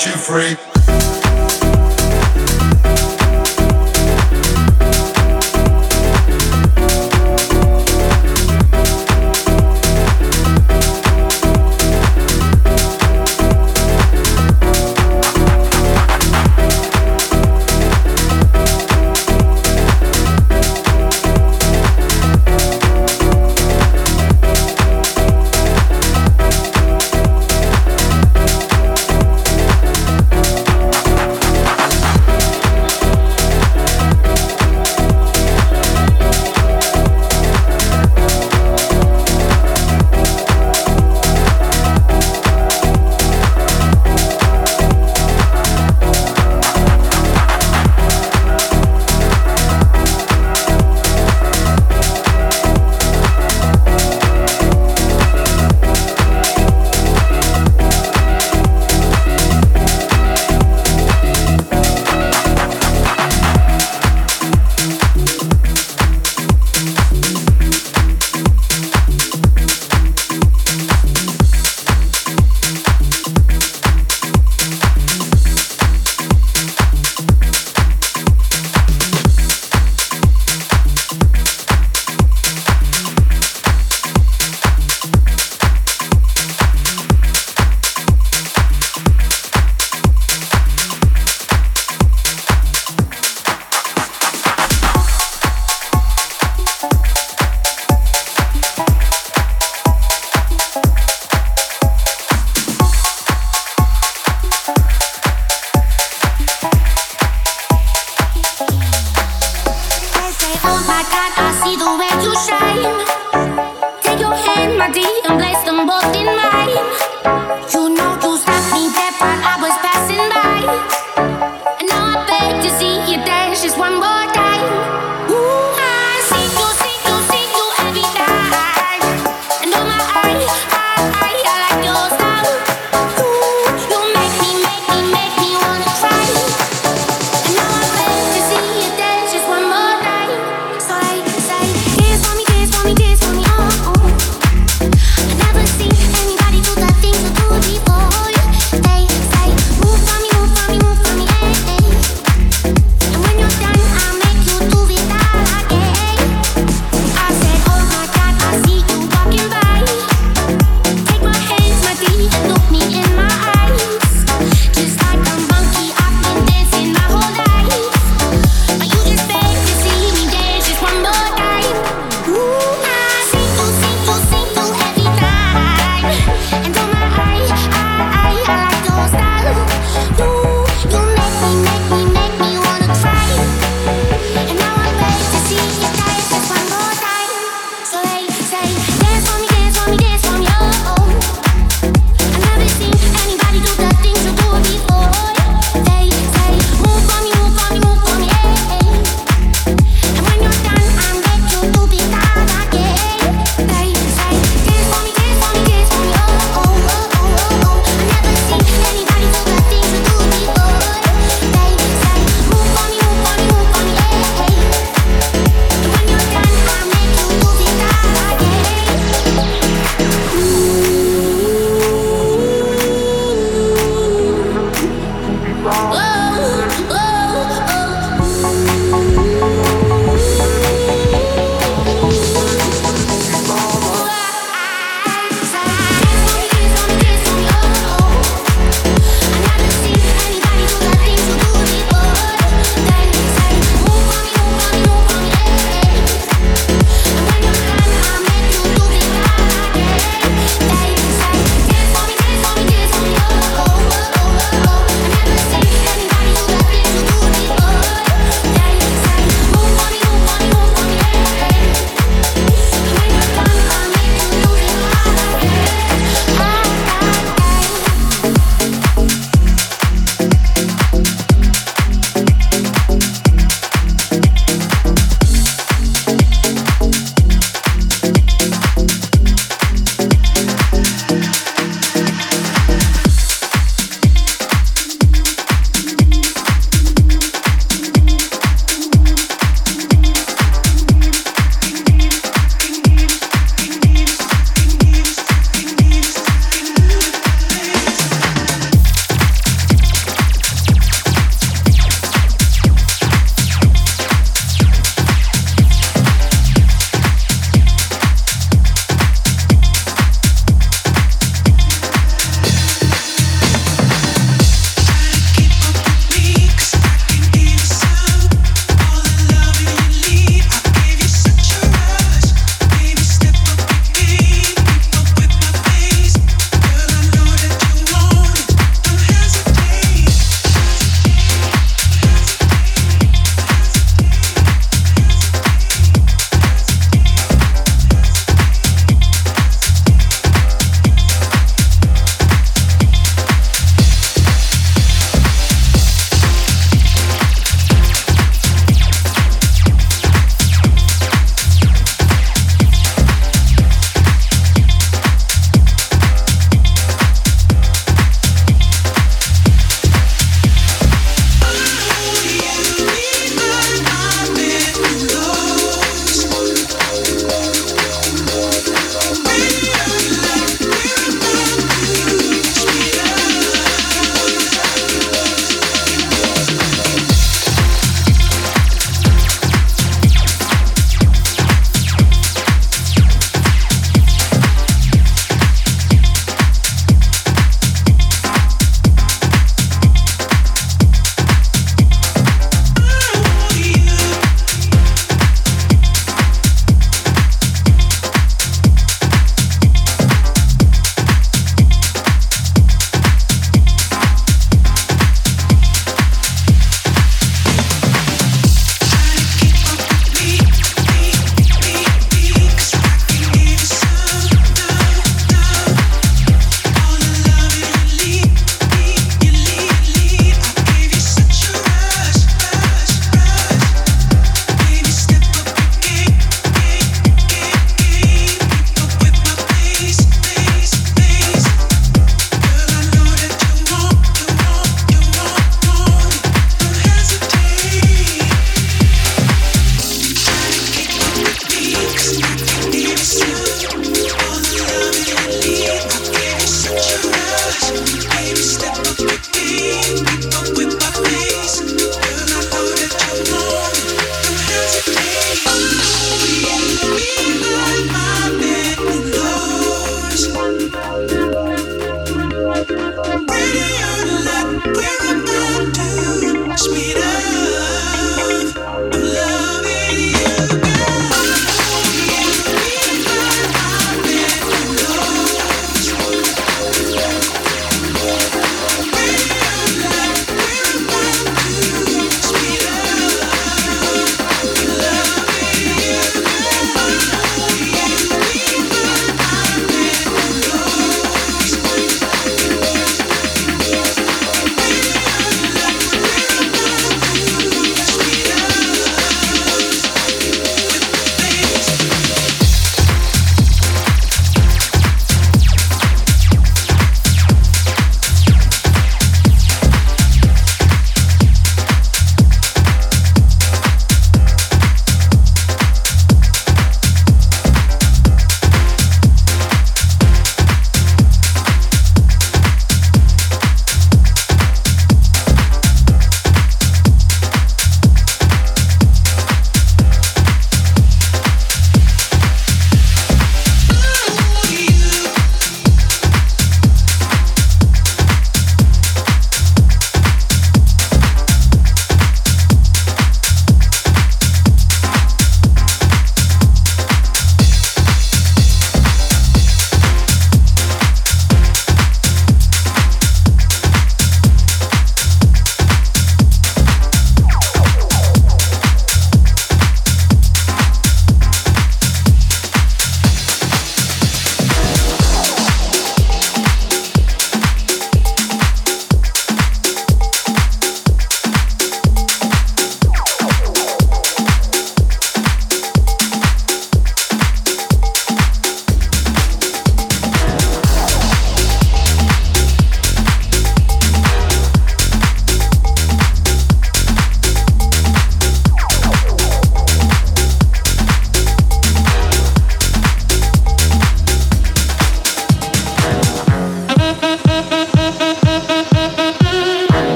set you free.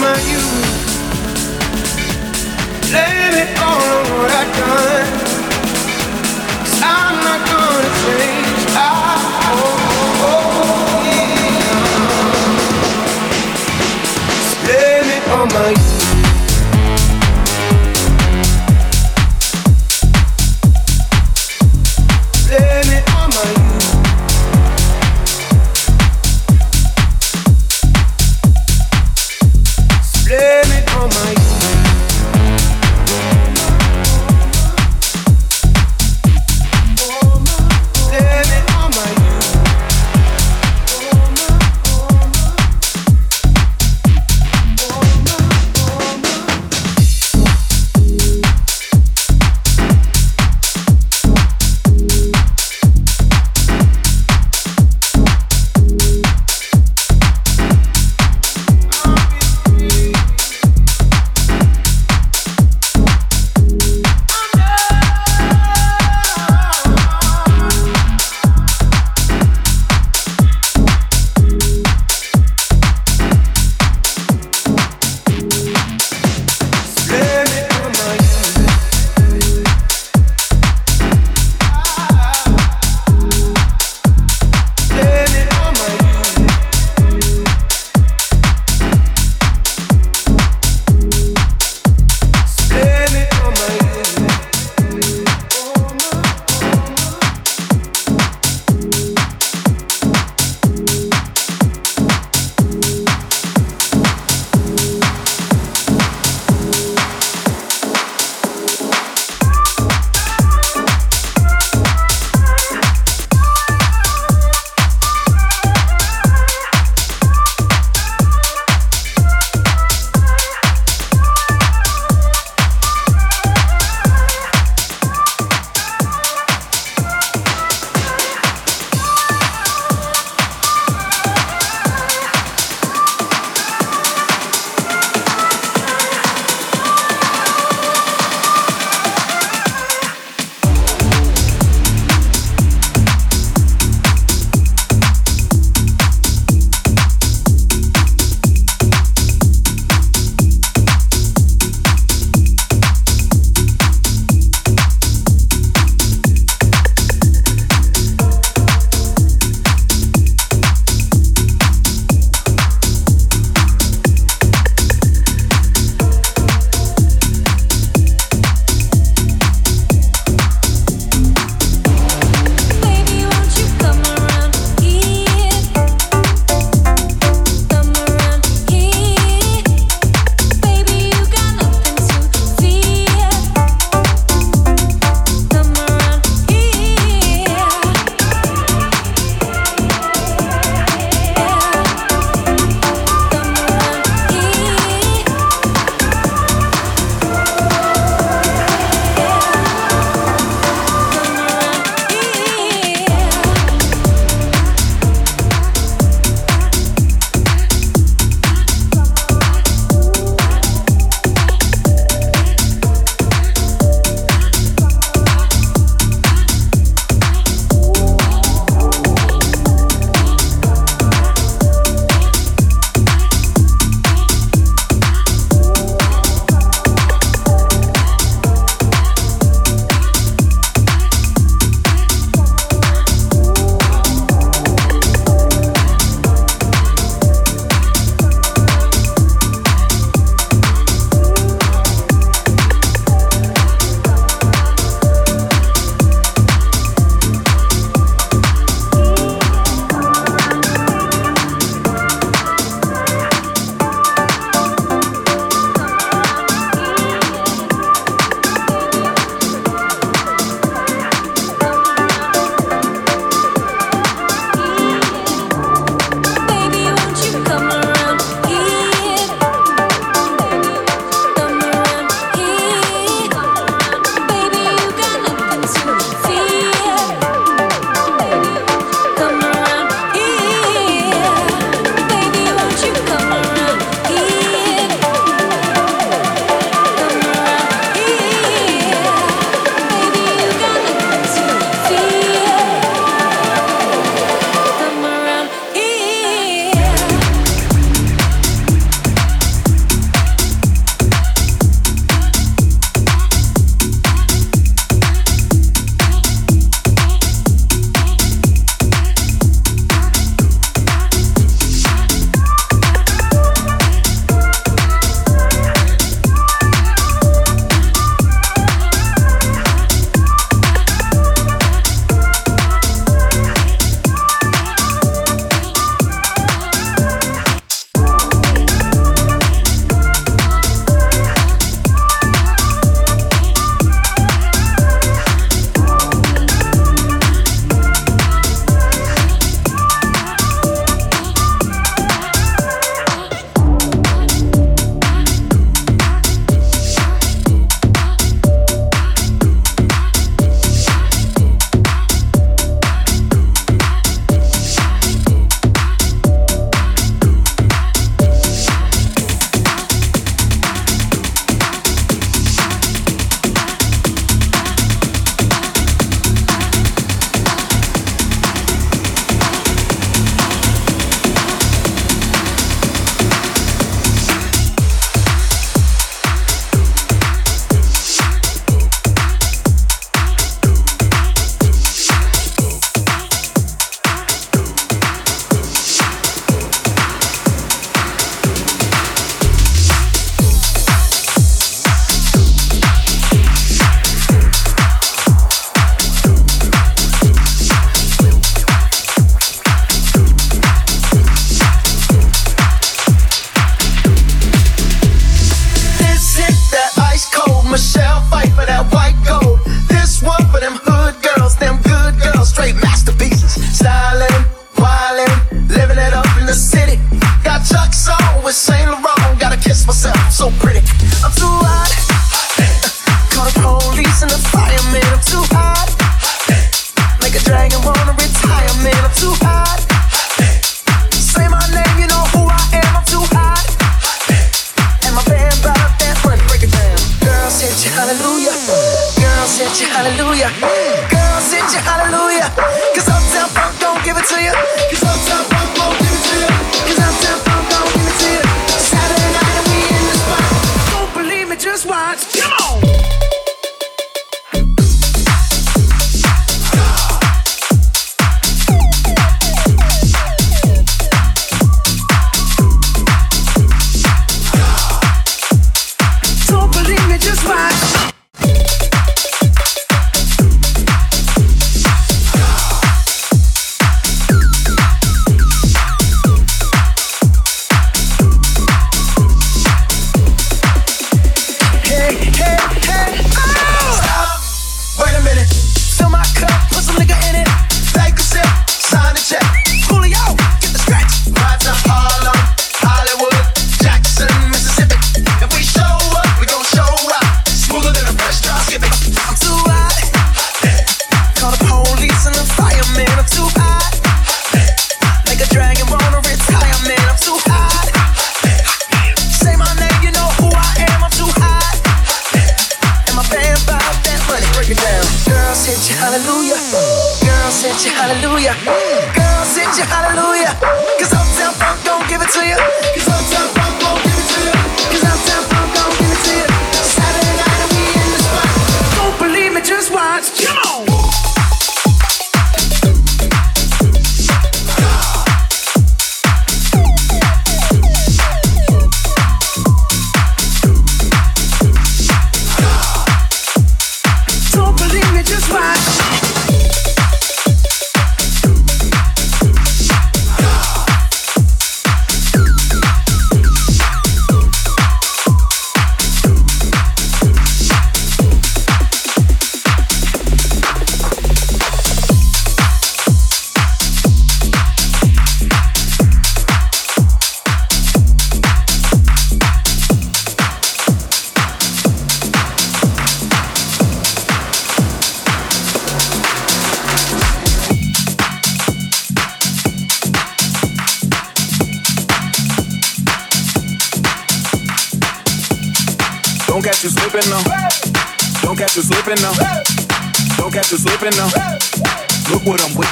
my youth. Blame it on what I've I'm not gonna change. Ah, oh, oh, oh, I. Blame it on my youth.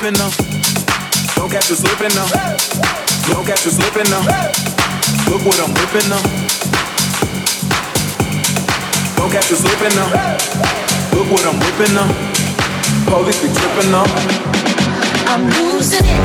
slipping now. Don't catch you slipping now. Don't catch you slipping now. Look what I'm whipping now. Don't catch you slipping now. Look what I'm whipping now. Police be tripping now. I'm losing it.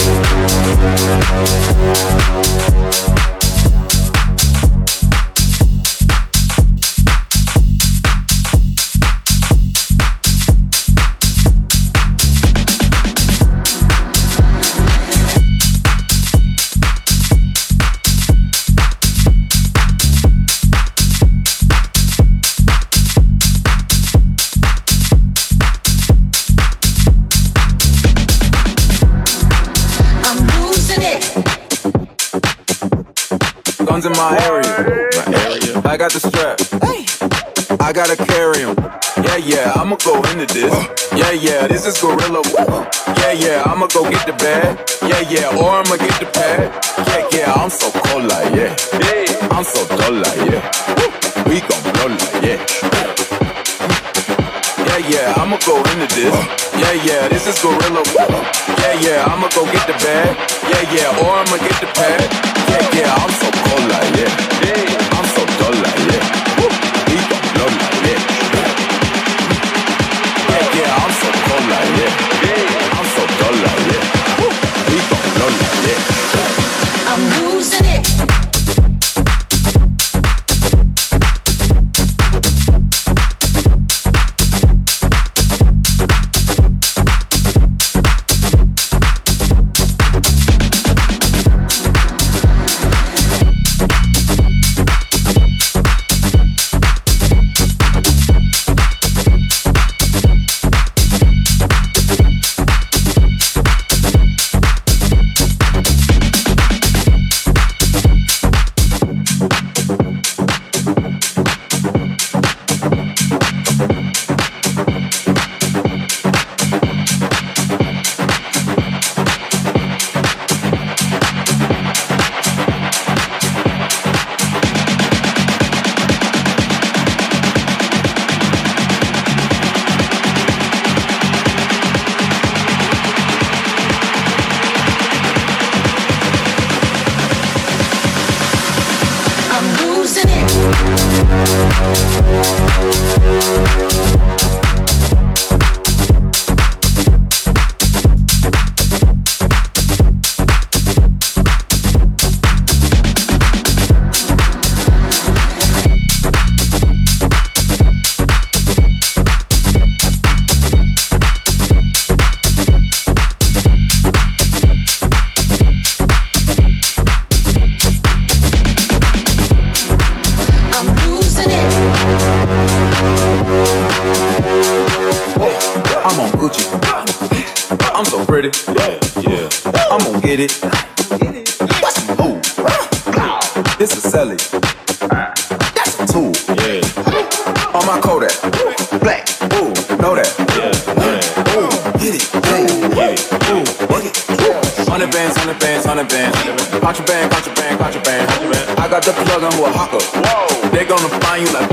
you like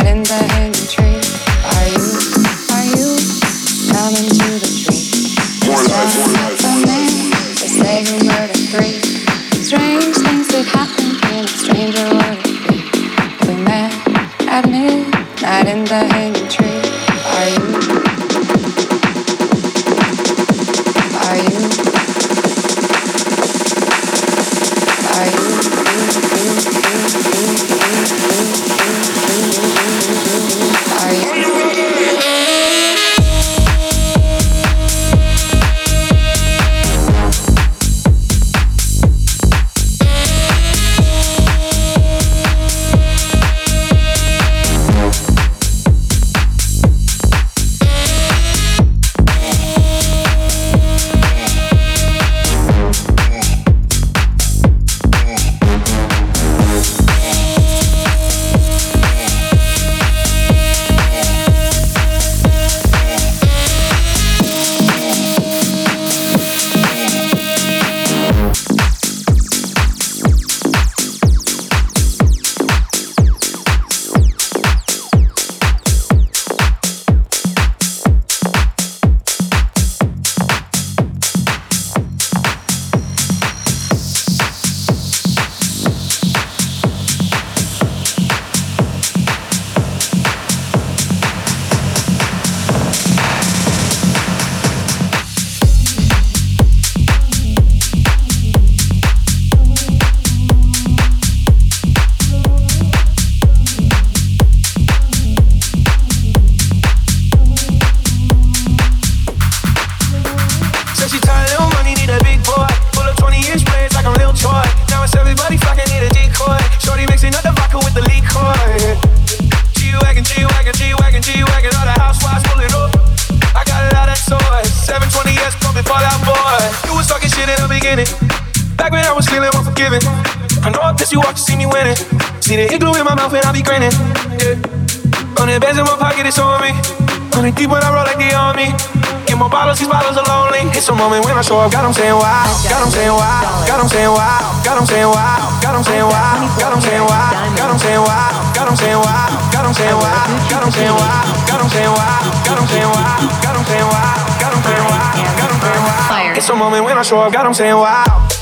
in the tree. Are you? A moment when I show up, got them saying wow. Got them saying wow. Got them saying wow. Got them saying wow. Got them saying wow. Got them saying wow. Got them saying wow. Got them saying wow. Got them saying wow. Got them saying wow. Got them saying wow. Got them saying wow. Got them saying wow. Got them saying wow. Got them saying wow. It's a moment when I show up, got them saying wow.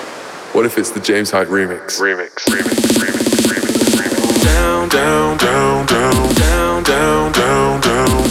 What if it's the James Hype remix? Remix, remix, remix, remix, remix. Down, down, down, down, down, down, down, down.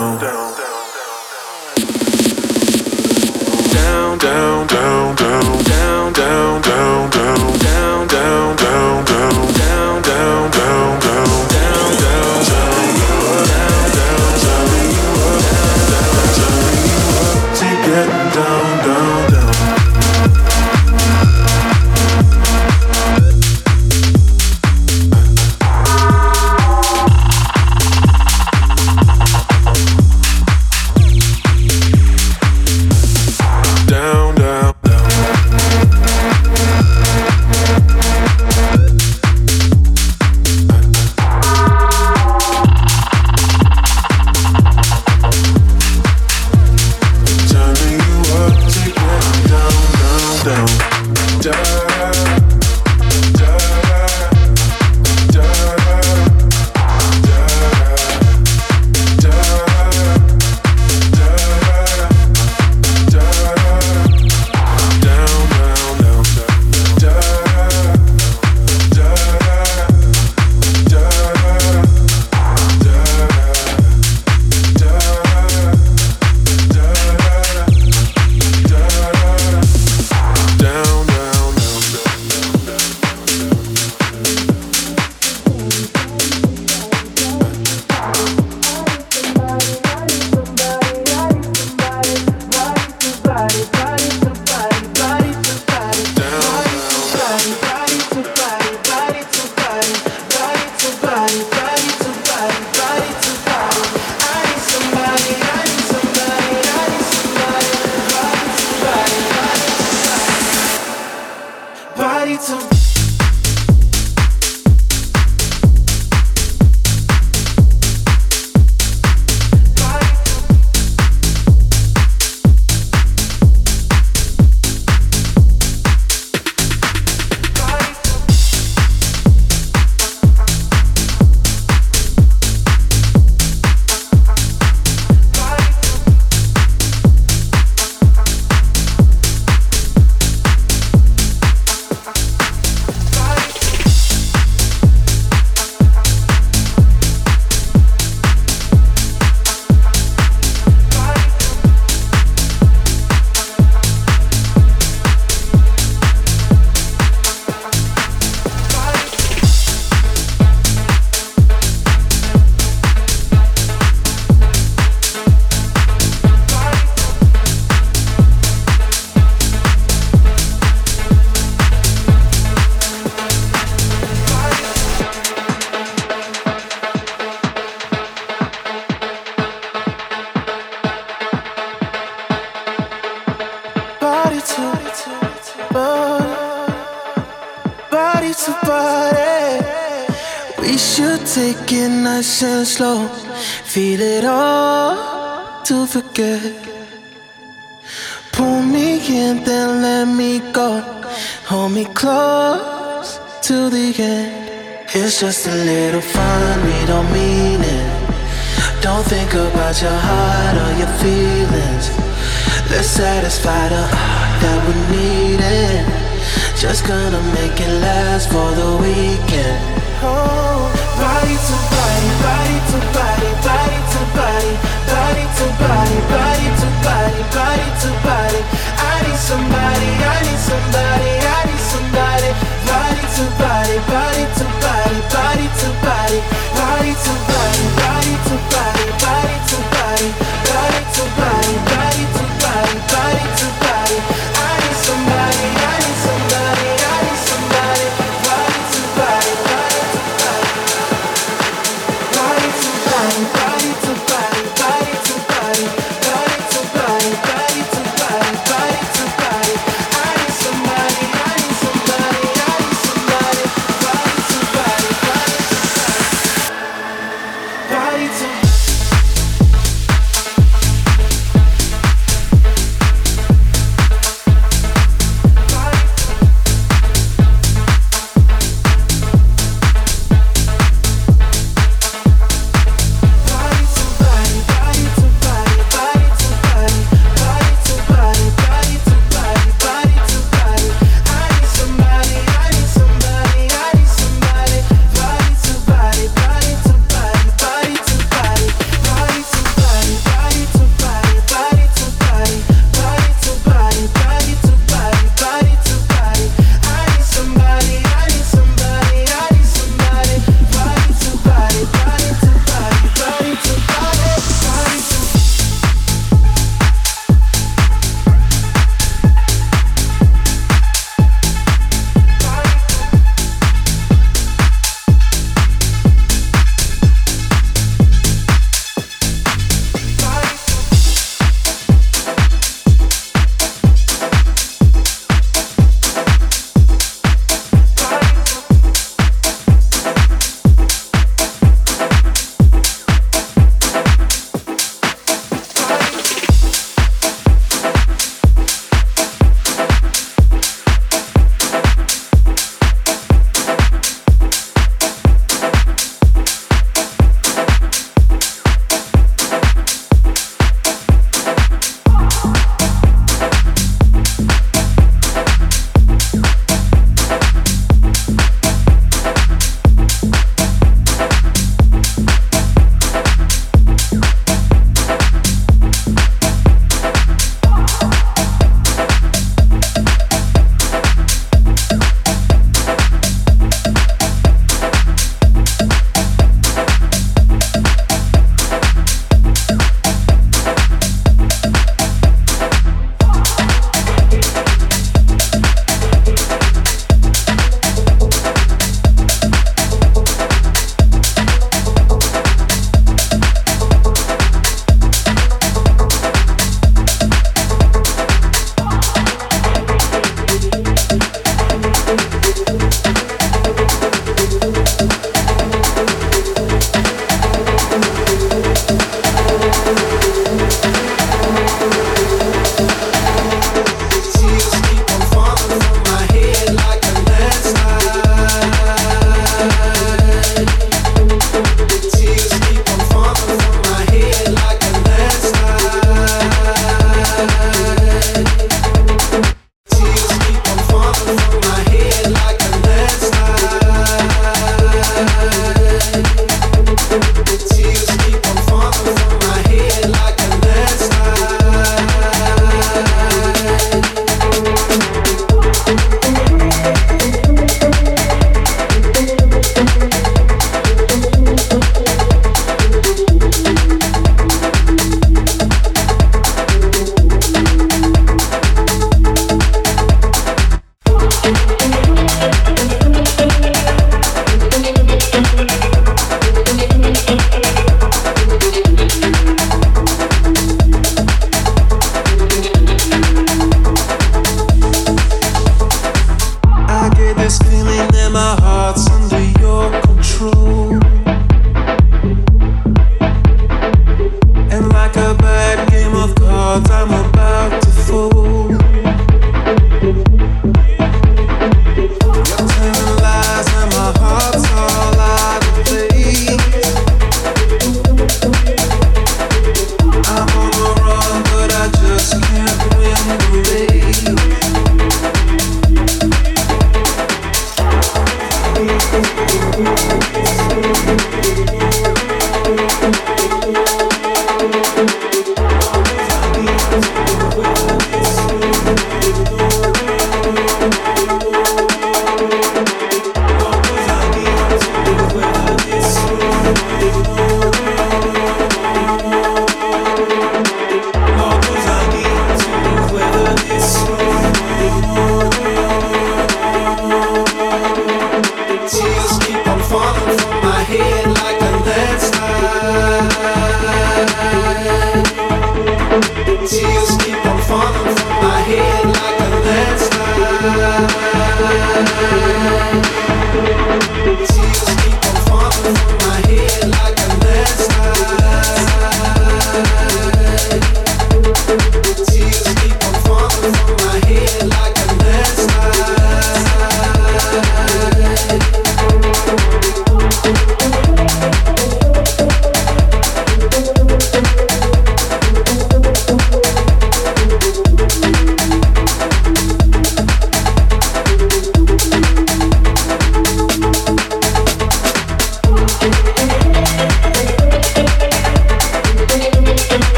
Down,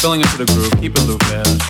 filling into the groove, keep it looped there.